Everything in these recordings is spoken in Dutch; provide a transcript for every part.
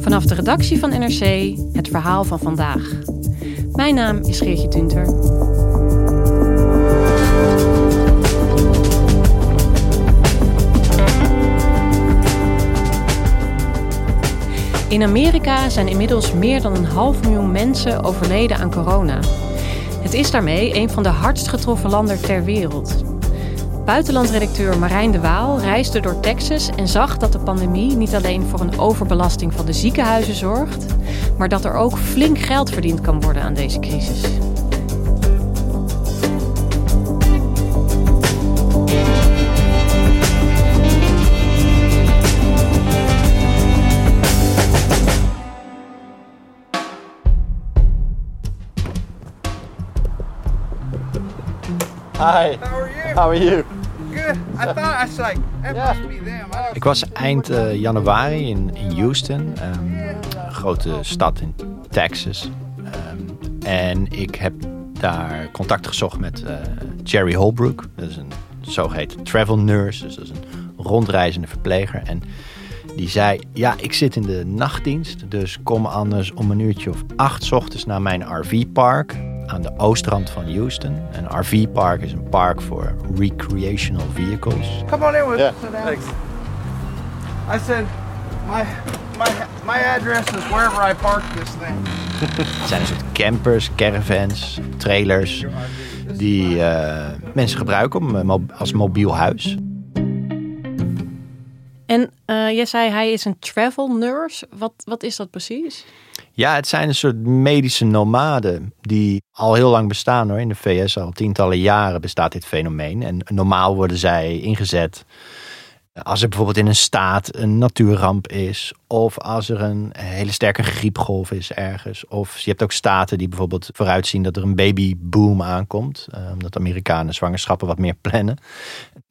Vanaf de redactie van NRC het verhaal van vandaag. Mijn naam is Geertje Tunter. In Amerika zijn inmiddels meer dan een half miljoen mensen overleden aan corona. Het is daarmee een van de hardst getroffen landen ter wereld. Buitenlandredacteur Marijn de Waal reisde door Texas en zag dat de pandemie niet alleen voor een overbelasting van de ziekenhuizen zorgt, maar dat er ook flink geld verdiend kan worden aan deze crisis. Hi. How are you? How are you? Good. I thought I was like, that Yeah. must be them. I don't Ik was eind eh, januari in, in Houston, ehm, een grote stad in Texas. Ehm, en ik heb daar contact gezocht met eh, Jerry Holbrook. Dat is een zogeheten travel nurse, dus dat is een rondreizende verpleger. En die zei, ja, ik zit in de nachtdienst, dus kom anders om een uurtje of acht 's ochtends naar mijn RV-park aan de oostrand van Houston. Een RV-park is een park voor recreational vehicles. Come on in with Yeah. down. I said, my my my address is wherever I park this thing. Het zijn een soort campers, caravans, trailers die eh, mensen gebruiken om, eh, als mobiel huis. En eh, jij zei hij is een travel nurse. Wat, wat is dat precies? Ja, het zijn een soort medische nomaden die al heel lang bestaan hoor. In de VS al tientallen jaren bestaat dit fenomeen. En normaal worden zij ingezet als er bijvoorbeeld in een staat een natuurramp is. Of als er een hele sterke griepgolf is ergens. Of je hebt ook staten die bijvoorbeeld vooruitzien dat er een babyboom aankomt. eh, omdat Amerikanen zwangerschappen wat meer plannen.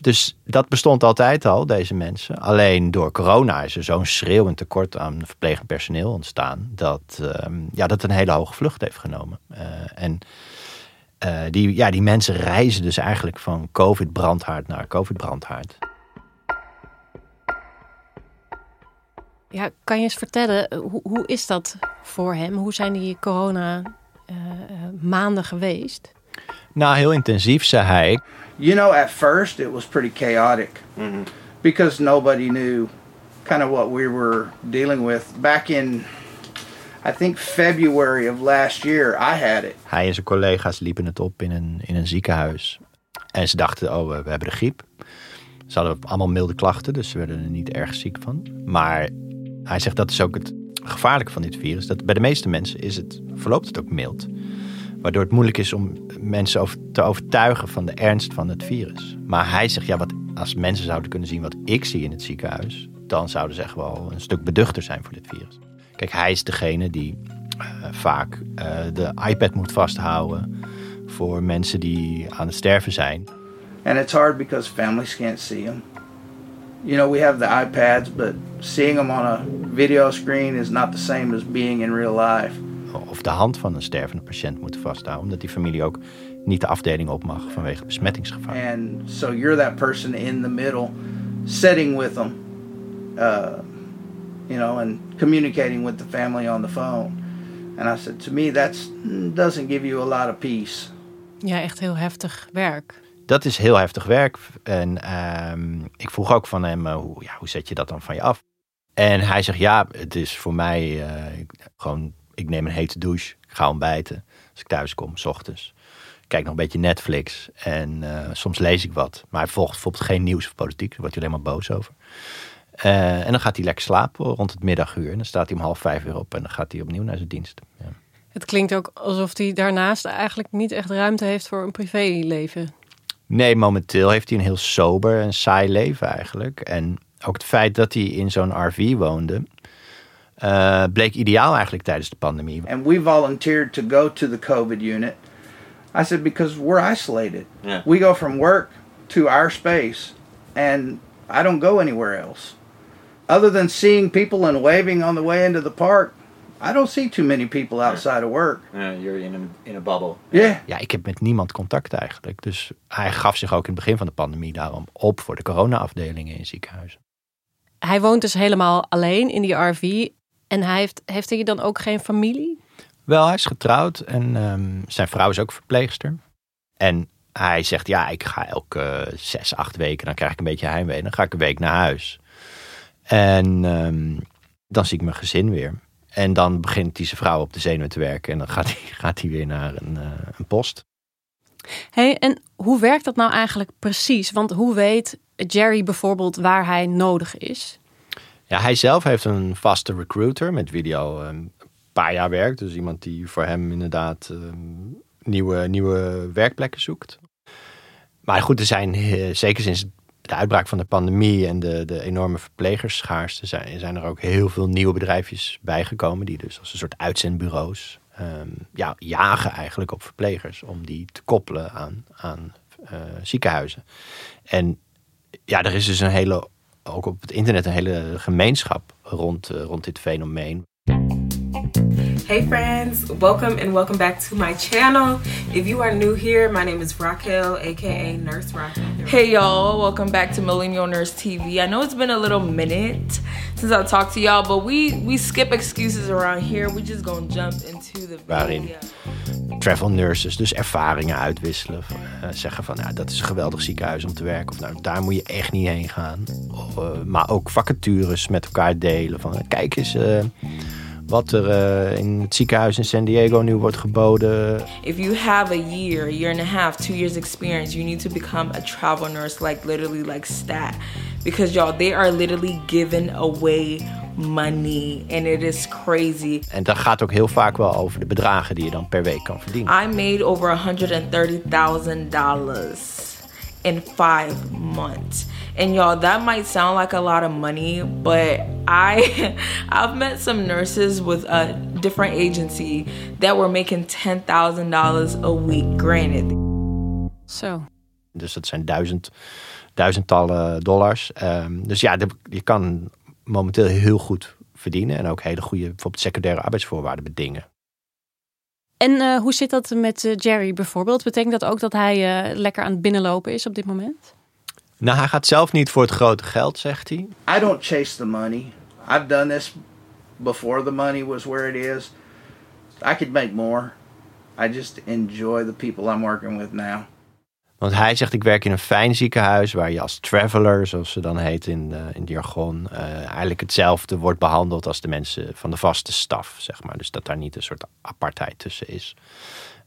Dus dat bestond altijd al, deze mensen. Alleen door corona is er zo'n schreeuwend tekort aan verplegend personeel ontstaan. Dat, ehm, ja, dat een hele hoge vlucht heeft genomen. Eh, en eh, die, ja, die mensen reizen dus eigenlijk van COVID-brandhaard naar COVID-brandhaard. Ja, kan je eens vertellen, eh, hoe, hoe is dat voor hem? Hoe zijn die corona eh, eh, maanden geweest? Nou, heel intensief, zei hij. You know, at first it was pretty chaotic because nobody knew kind of what we were dealing with. Back in, I think February of last year, I had it. Hij en zijn collega's liepen het op in een, in een ziekenhuis. En ze dachten, oh, we we hebben de griep. Ze hadden allemaal milde klachten, dus ze werden er niet erg ziek van. Maar hij zegt dat is ook het gevaarlijke van dit virus. Dat bij de meeste mensen is het, verloopt het ook mild. Waardoor het moeilijk is om mensen over, te overtuigen van de ernst van het virus. Maar hij zegt, ja, wat, als mensen zouden kunnen zien wat ik zie in het ziekenhuis... dan zouden ze echt wel een stuk beduchter zijn voor dit virus. Kijk, hij is degene die eh, vaak eh, de iPad moet vasthouden... voor mensen die aan het sterven zijn. And it's hard because families can't see them. You know, we have the iPads, but seeing them on a video screen is not the same as being in real life. Of de hand van een stervende patiënt moeten vasthouden... omdat die familie ook niet de afdeling op mag vanwege besmettingsgevaar. And so you're that person in the middle, sitting with them, uh, you know, and communicating with the family on the phone. And I said, to me, that doesn't give you a lot of peace. Ja, echt heel heftig werk. Dat is heel heftig werk. En ehm, ik vroeg ook van hem, eh, hoe, ja, hoe zet je dat dan van je af? En hij zegt, ja, het is voor mij eh, ik- gewoon, ik neem een hete douche, ik ga ontbijten. Als ik thuis kom, s ochtends. Ik kijk nog een beetje Netflix en eh, soms lees ik wat. Maar hij volgt bijvoorbeeld geen nieuws of politiek, daar wordt hij alleen maar boos over. Eh, en dan gaat hij lekker slapen rond het middaguur. En dan staat hij om half vijf weer op en dan gaat hij opnieuw naar zijn dienst. Ja. Het klinkt ook alsof hij daarnaast eigenlijk niet echt ruimte heeft voor een privéleven. Nee, momenteel heeft hij een heel sober en saai leven eigenlijk. En ook het feit dat hij in zo'n RV woonde, uh, bleek ideaal eigenlijk tijdens de pandemie. And we volunteered to go to the COVID unit. I said because we're isolated. Yeah. We go from work to our space and I don't go anywhere else. Other than seeing people and waving on the way into the park, I don't see too many people outside of work. Yeah, you're in a, in a bubble. Yeah. Ja, ik heb met niemand contact eigenlijk. Dus hij gaf zich ook in het begin van de pandemie daarom op voor de corona-afdelingen in ziekenhuizen. Hij woont dus helemaal alleen in die RV. En hij heeft, heeft hij dan ook geen familie? Wel, hij is getrouwd en ehm, zijn vrouw is ook verpleegster. En hij zegt, ja, ik ga elke zes, acht weken, dan krijg ik een beetje heimwee. Dan ga ik een week naar huis. En ehm, dan zie ik mijn gezin weer. En dan begint die zijn vrouw op de zenuwen te werken. En dan gaat hij, gaat hij weer naar een, uh, een post. hey, en hoe werkt dat nou eigenlijk precies? Want hoe weet Jerry bijvoorbeeld waar hij nodig is? Ja, hij zelf heeft een vaste recruiter met wie hij al een paar jaar werkt. Dus iemand die voor hem inderdaad um, nieuwe, nieuwe werkplekken zoekt. Maar goed, er zijn zeker sinds de uitbraak van de pandemie en de, de enorme verplegersschaarste zijn, zijn er ook heel veel nieuwe bedrijfjes bijgekomen. Die dus als een soort uitzendbureaus um, ja, jagen eigenlijk op verplegers. Om die te koppelen aan, aan uh, ziekenhuizen. En ja, er is dus een hele, ook op het internet een hele gemeenschap rond, uh, rond dit fenomeen. Hey friends, welcome and welcome back to my channel. If you are new here, my name is Raquel, aka Nurse Raquel. Hey y'all, welcome back to Millennial Nurse TV. I know it's been a little minute since I talked to y'all, but we we skip excuses around here. We just gonna jump into the Waarin travel nurses dus ervaringen uitwisselen. Uh, zeggen van, nou, dat is een geweldig ziekenhuis om te werken. Of nou, daar moet je echt niet heen gaan. Uh, maar ook vacatures met elkaar delen. Van, kijk eens... Wat er uh, in het ziekenhuis in San Diego nu wordt geboden. If you have a year, year and a half, two years experience, you need to become a travel nurse, like literally like stat. Because y'all, they are literally giving away money and it is crazy. En dat gaat ook heel vaak wel over de bedragen die je dan per week kan verdienen. I made over $130,000 in five months. And y'all, that might sound like a lot of money, but I I've met some nurses with a different agency that were making ten thousand dollars a week. Granted. Zo. Dus dat zijn duizend, duizendtallen dollars. Um, dus ja, de, je kan momenteel heel goed verdienen en ook hele goede bijvoorbeeld secundaire arbeidsvoorwaarden bedingen. En uh, hoe zit dat met uh, Jerry bijvoorbeeld? Betekent dat ook dat hij uh, lekker aan het binnenlopen is op dit moment? Nou, hij gaat zelf niet voor het grote geld, zegt hij. I don't chase the money. I've done this before the money was where it is. I could make more. I just enjoy the people I'm working with now. Want hij zegt, ik werk in een fijn ziekenhuis waar je als traveler, zoals ze dan heet in, uh, in jargon, uh, eigenlijk hetzelfde wordt behandeld als de mensen van de vaste staf, zeg maar. Dus dat daar niet een soort apartheid tussen is.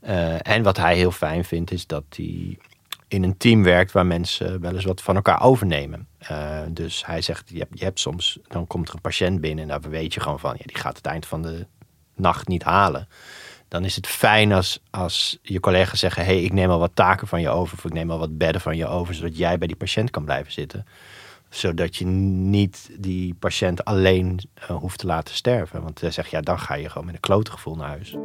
Uh, en wat hij heel fijn vindt, is dat hij in een team werkt waar mensen wel eens wat van elkaar overnemen. Uh, dus hij zegt, je hebt, je hebt, soms, dan komt er een patiënt binnen en daar weet je gewoon van, ja, die gaat het eind van de nacht niet halen. Dan is het fijn als, als je collega's zeggen, hey, ik neem al wat taken van je over, of ik neem al wat bedden van je over, zodat jij bij die patiënt kan blijven zitten. Zodat je niet die patiënt alleen uh, hoeft te laten sterven. Want hij zegt, ja, dan ga je gewoon met een klote gevoel naar huis.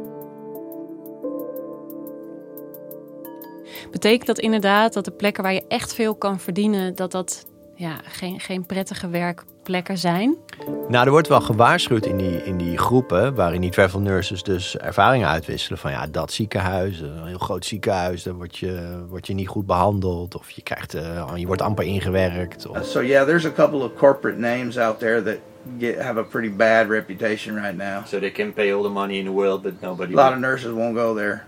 Betekent dat inderdaad dat de plekken waar je echt veel kan verdienen, dat dat ja, geen, geen prettige werkplekken zijn? Nou, er wordt wel gewaarschuwd in die, in die groepen, waarin die travel nurses dus ervaringen uitwisselen. Van ja, dat ziekenhuis, een heel groot ziekenhuis, dan word je, word je niet goed behandeld. Of je, krijgt, uh, je wordt amper ingewerkt. Of... Uh, so yeah, there's a couple of corporate names out there that get, have a pretty bad reputation right now. So they can pay all the money in the world, but nobody. A lot of nurses won't go there.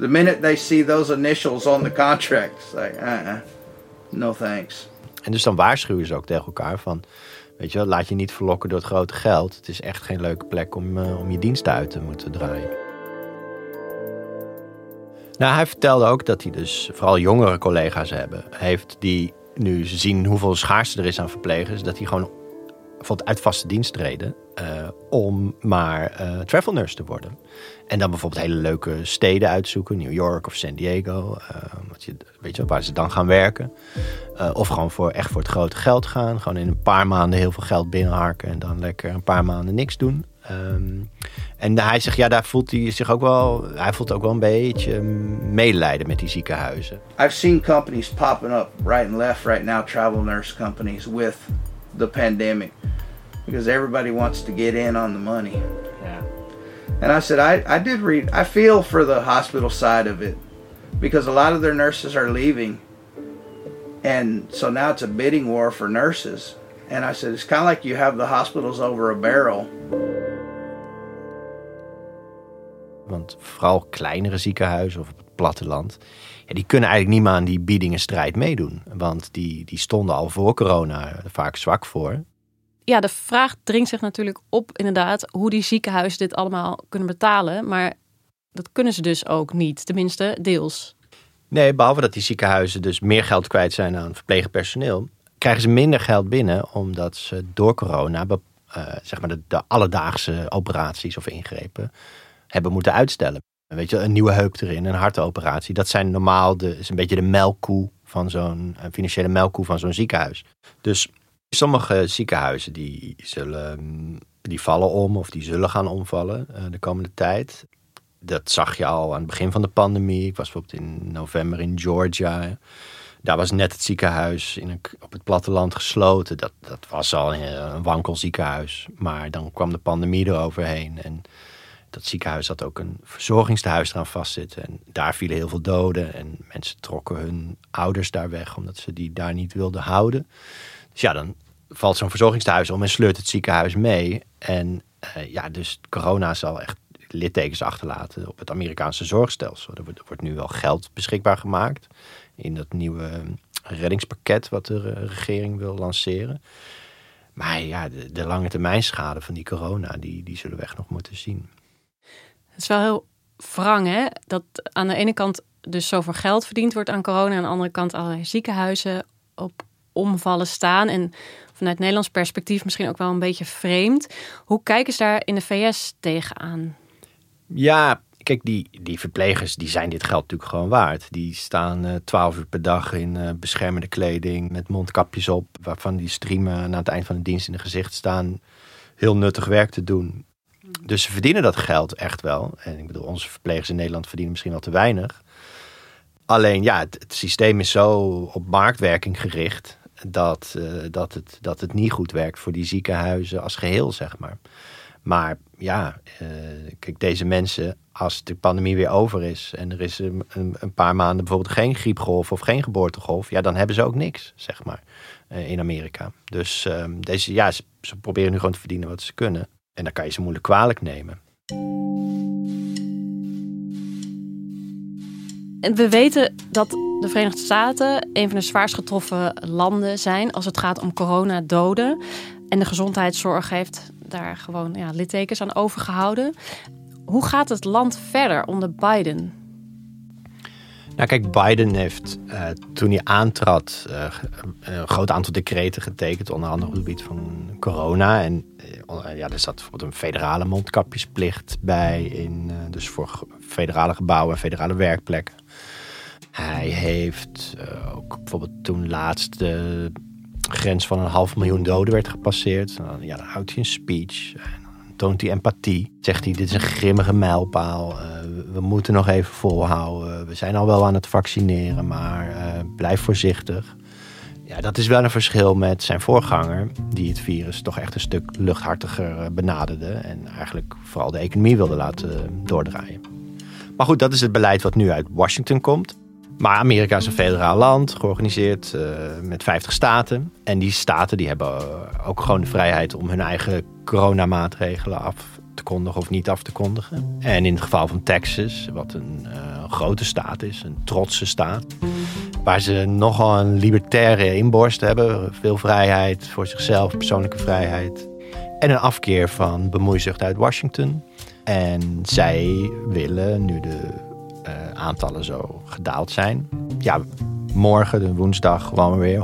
The minute they see those initials on the contract, it's like, uh-uh, no thanks. En dus dan waarschuwen ze ook tegen elkaar van, weet je wel, laat je niet verlokken door het grote geld. Het is echt geen leuke plek om, uh, om je diensten uit te moeten draaien. Nou, hij vertelde ook dat hij dus vooral jongere collega's hebben, heeft die nu zien hoeveel schaarste er is aan verplegers, dat hij gewoon bijvoorbeeld uit vaste dienst treden eh, om maar uh, travel nurse te worden. En dan bijvoorbeeld hele leuke steden uitzoeken, New York of San Diego, uh, wat je, weet je, waar ze dan gaan werken. of gewoon voor, echt voor het grote geld gaan. Gewoon in een paar maanden heel veel geld binnenharken en dan lekker een paar maanden niks doen. Um, en hij zegt, ja, daar voelt hij zich ook wel, hij voelt ook wel een beetje medelijden met die ziekenhuizen. I've seen companies popping up right and left right now, travel nurse companies with the pandemic. Because everybody wants to get in on the money. Yeah. And I said, I, I did read, I feel for the hospital side of it. Because a lot of their nurses are leaving. And so now it's a bidding war for nurses. And I said, it's kind of like you have the hospitals over a barrel. Want vooral kleinere ziekenhuizen of op het platteland, ja, die kunnen eigenlijk niet meer aan die biedingenstrijd meedoen. Want die, die stonden al voor corona vaak zwak voor. Ja, de vraag dringt zich natuurlijk op inderdaad hoe die ziekenhuizen dit allemaal kunnen betalen. Maar dat kunnen ze dus ook niet, tenminste deels. Nee, behalve dat die ziekenhuizen dus meer geld kwijt zijn aan verpleegd personeel, krijgen ze minder geld binnen omdat ze door corona uh, zeg maar de, de alledaagse operaties of ingrepen hebben moeten uitstellen. Weet je, een nieuwe heup erin, een hartoperatie. Dat zijn normaal de, is een beetje de melkkoe van zo'n financiële melkkoe van zo'n ziekenhuis. Dus sommige ziekenhuizen die zullen, die vallen om of die zullen gaan omvallen uh, de komende tijd. Dat zag je al aan het begin van de pandemie. Ik was bijvoorbeeld in november in Georgia. Daar was net het ziekenhuis in op het platteland gesloten. Dat, dat was al een, een wankel ziekenhuis. Maar dan kwam de pandemie eroverheen. En dat ziekenhuis had ook een verzorgingstehuis eraan vastzitten. En daar vielen heel veel doden. En mensen trokken hun ouders daar weg omdat ze die daar niet wilden houden. Dus ja, dan valt zo'n verzorgingstehuis om en sleurt het ziekenhuis mee. En uh, ja, dus corona zal echt littekens achterlaten op het Amerikaanse zorgstelsel. Er wordt, nu wel geld beschikbaar gemaakt in dat nieuwe reddingspakket wat de regering wil lanceren. Maar ja, de, de lange termijn schade van die corona, die, die zullen we echt nog moeten zien. Het is wel heel wrang, hè? Dat aan de ene kant dus zoveel geld verdiend wordt aan corona. Aan de andere kant allerlei ziekenhuizen op omvallen staan. En vanuit Nederlands perspectief misschien ook wel een beetje vreemd. Hoe kijken ze daar in de VS tegenaan? Ja, kijk, die, die verplegers die zijn dit geld natuurlijk gewoon waard. Die staan uh, twaalf uur per dag in uh, beschermende kleding met mondkapjes op. Waarvan die streamen aan het eind van de dienst in de gezicht staan. Heel nuttig werk te doen. Dus ze verdienen dat geld echt wel. En ik bedoel, onze verplegers in Nederland verdienen misschien wel te weinig. Alleen ja, het, systeem is zo op marktwerking gericht dat, uh, dat, het, dat het niet goed werkt voor die ziekenhuizen als geheel, zeg maar. Maar ja, uh, kijk, deze mensen, als de pandemie weer over is en er is een, een, paar maanden bijvoorbeeld geen griepgolf of geen geboortegolf, ja, dan hebben ze ook niks, zeg maar, uh, in Amerika. Dus um, deze, ja, ze proberen nu gewoon te verdienen wat ze kunnen. En dan kan je ze moeilijk kwalijk nemen. En we weten dat de Verenigde Staten een van de zwaarst getroffen landen zijn als het gaat om coronadoden. En de gezondheidszorg heeft daar gewoon ja, littekens aan overgehouden. Hoe gaat het land verder onder Biden? Nou, kijk, Biden heeft uh, toen hij aantrad uh, een groot aantal decreten getekend, onder andere op het gebied van corona. En uh, ja, er zat bijvoorbeeld een federale mondkapjesplicht bij, in, dus voor federale gebouwen en federale werkplekken. Hij heeft ook bijvoorbeeld toen laatst de grens van een half miljoen doden werd gepasseerd. ja, dan houdt hij een speech toont hij empathie. Zegt hij, dit is een grimmige mijlpaal. We moeten nog even volhouden. We zijn al wel aan het vaccineren, maar uh, blijf voorzichtig. Ja, dat is wel een verschil met zijn voorganger, die het virus toch echt een stuk luchthartiger eh, benaderde. En eigenlijk vooral de economie wilde laten doordraaien. Maar goed, dat is het beleid wat nu uit Washington komt. Maar Amerika is een federaal land, georganiseerd met 50 staten. En die staten die hebben ook gewoon de vrijheid om hun eigen coronamaatregelen af te kondigen of niet af te kondigen. En in het geval van Texas, wat een uh, grote staat is, een trotse staat, waar ze nogal een libertaire inborst hebben, veel vrijheid voor zichzelf, persoonlijke vrijheid. En een afkeer van bemoeizucht uit Washington. En zij willen nu de uh, aantallen zo gedaald zijn. Ja, morgen, de woensdag, gewoon weer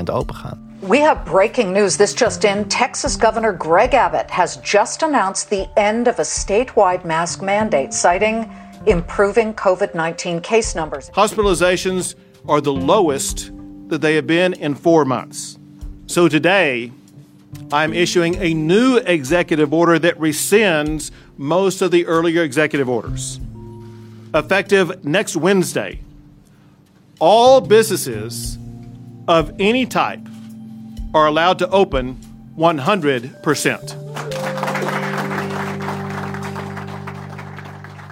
100% open gaan. We have breaking news. This just in. Texas Governor Greg Abbott has just announced the end of a statewide mask mandate, citing improving COVID 19 case numbers. Hospitalizations are the lowest that they have been in four months. So today, I'm issuing a new executive order that rescinds most of the earlier executive orders. Effective next Wednesday, all businesses of any type are allowed to open 100%.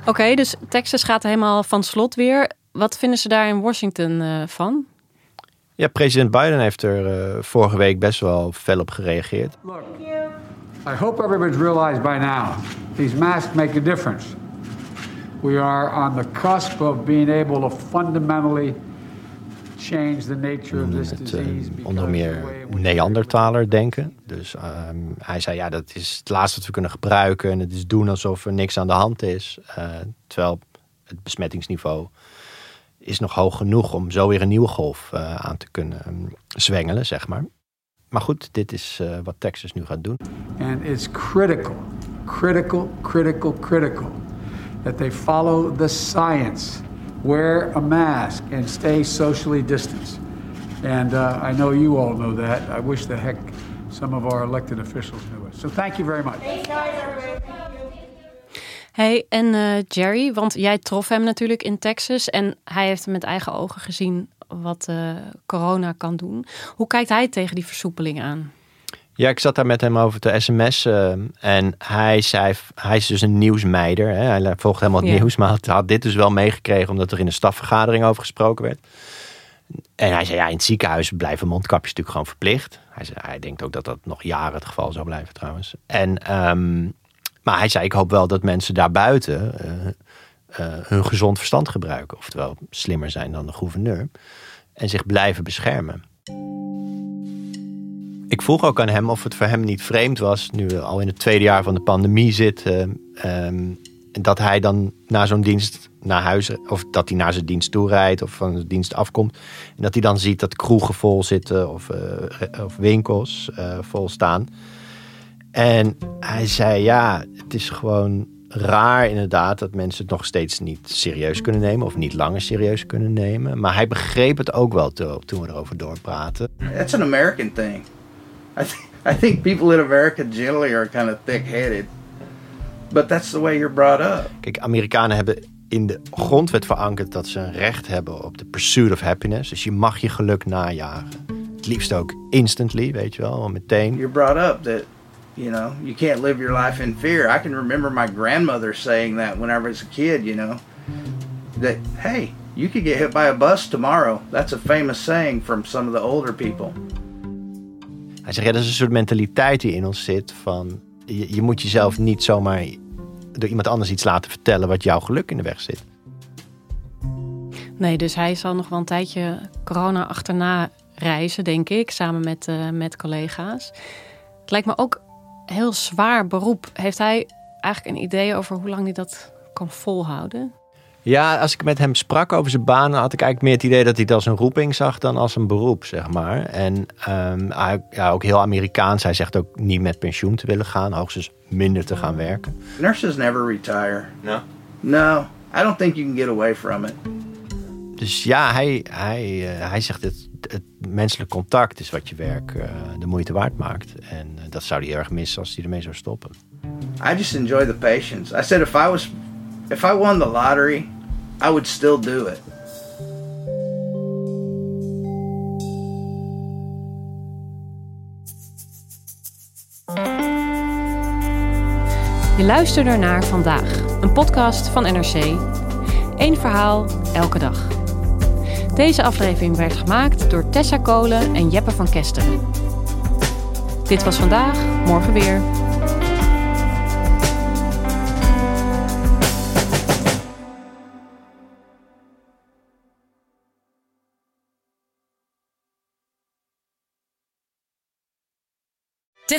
Oké, dus Texas gaat helemaal van slot weer. Wat vinden ze daar in Washington uh, van? Ja, president Biden heeft er uh, vorige week best wel fel op gereageerd. Look, I hope everybody's realized by now, these masks make a difference. We are on the cusp of being able to fundamentally met, uh, onder meer Neandertaler denken. Dus um, hij zei, ja, dat is het laatste wat we kunnen gebruiken. En het is doen alsof er niks aan de hand is. Uh, terwijl het besmettingsniveau is nog hoog genoeg om zo weer een nieuwe golf uh, aan te kunnen um, zwengelen, zeg maar. Maar goed, dit is wat Texas nu gaat doen. And it's critical, critical, critical, critical that they follow the science. Wear a mask and stay socially distanced. And uh, I know you all know that. I wish the heck some of our elected officials knew it. So thank you very much. Hey, en uh, Jerry, want jij trof hem natuurlijk in Texas en hij heeft met eigen ogen gezien wat uh, corona kan doen. Hoe kijkt hij tegen die versoepeling aan? Ja, ik zat daar met hem over te sms'en. Uh, en hij zei, hij is dus een nieuwsmeider. Hè? Hij volgt helemaal het ja. nieuws, maar had, had dit dus wel meegekregen omdat er in een stafvergadering over gesproken werd. En hij zei, ja, in het ziekenhuis blijven mondkapjes natuurlijk gewoon verplicht. Hij, zei, hij denkt ook dat dat nog jaren het geval zou blijven trouwens. En, um, maar hij zei, ik hoop wel dat mensen daarbuiten uh, uh, hun gezond verstand gebruiken. Oftewel slimmer zijn dan de gouverneur. En zich blijven beschermen. Ik vroeg ook aan hem of het voor hem niet vreemd was, nu we al in het tweede jaar van de pandemie zitten, um, dat hij dan naar zo'n dienst naar huis, of dat hij naar zijn dienst toe rijdt of van de dienst afkomt. En dat hij dan ziet dat kroegen vol zitten of, uh, of winkels uh, vol staan. En hij zei: Ja, het is gewoon raar inderdaad dat mensen het nog steeds niet serieus kunnen nemen of niet langer serieus kunnen nemen. Maar hij begreep het ook wel toen we erover doorpraten. It's an American thing. I, th I think people in America generally are kind of thick-headed. But that's the way you're brought up. Kijk, Amerikanen hebben in de grondwet verankerd dat ze een recht hebben op de pursuit of happiness. Dus je mag je geluk najagen. Het liefst ook instantly, weet je wel, meteen. You're brought up that, you know, you can't live your life in fear. I can remember my grandmother saying that when I was a kid, you know, that, hey, you could get hit by a bus tomorrow. That's a famous saying from some of the older people. Hij zegt, ja, dat is een soort mentaliteit die in ons zit van... Je, je moet jezelf niet zomaar door iemand anders iets laten vertellen wat jouw geluk in de weg zit. Nee, dus hij zal nog wel een tijdje corona achterna reizen, denk ik, samen met, uh, met collega's. Het lijkt me ook heel zwaar beroep. Heeft hij eigenlijk een idee over hoe lang hij dat kan volhouden? Ja, als ik met hem sprak over zijn baan, had ik eigenlijk meer het idee dat hij het als een roeping zag dan als een beroep, zeg maar. En um, hij, ja, ook heel Amerikaans. Hij zegt ook niet met pensioen te willen gaan, hoogstens minder te gaan werken. Nurses never retire. No? No, I don't think you can get away from it. Dus ja, hij, hij, uh, hij zegt het, het menselijk contact is wat je werk uh, de moeite waard maakt. En uh, dat zou hij erg missen als hij ermee zou stoppen. I just enjoy the patience. I said if I was, if I won the lottery, I would still do it. Je luistert naar Vandaag, een podcast van NRC. Eén verhaal, elke dag. Deze aflevering werd gemaakt door Tessa Kolen en Jeppe van Kesteren. Dit was vandaag, morgen weer.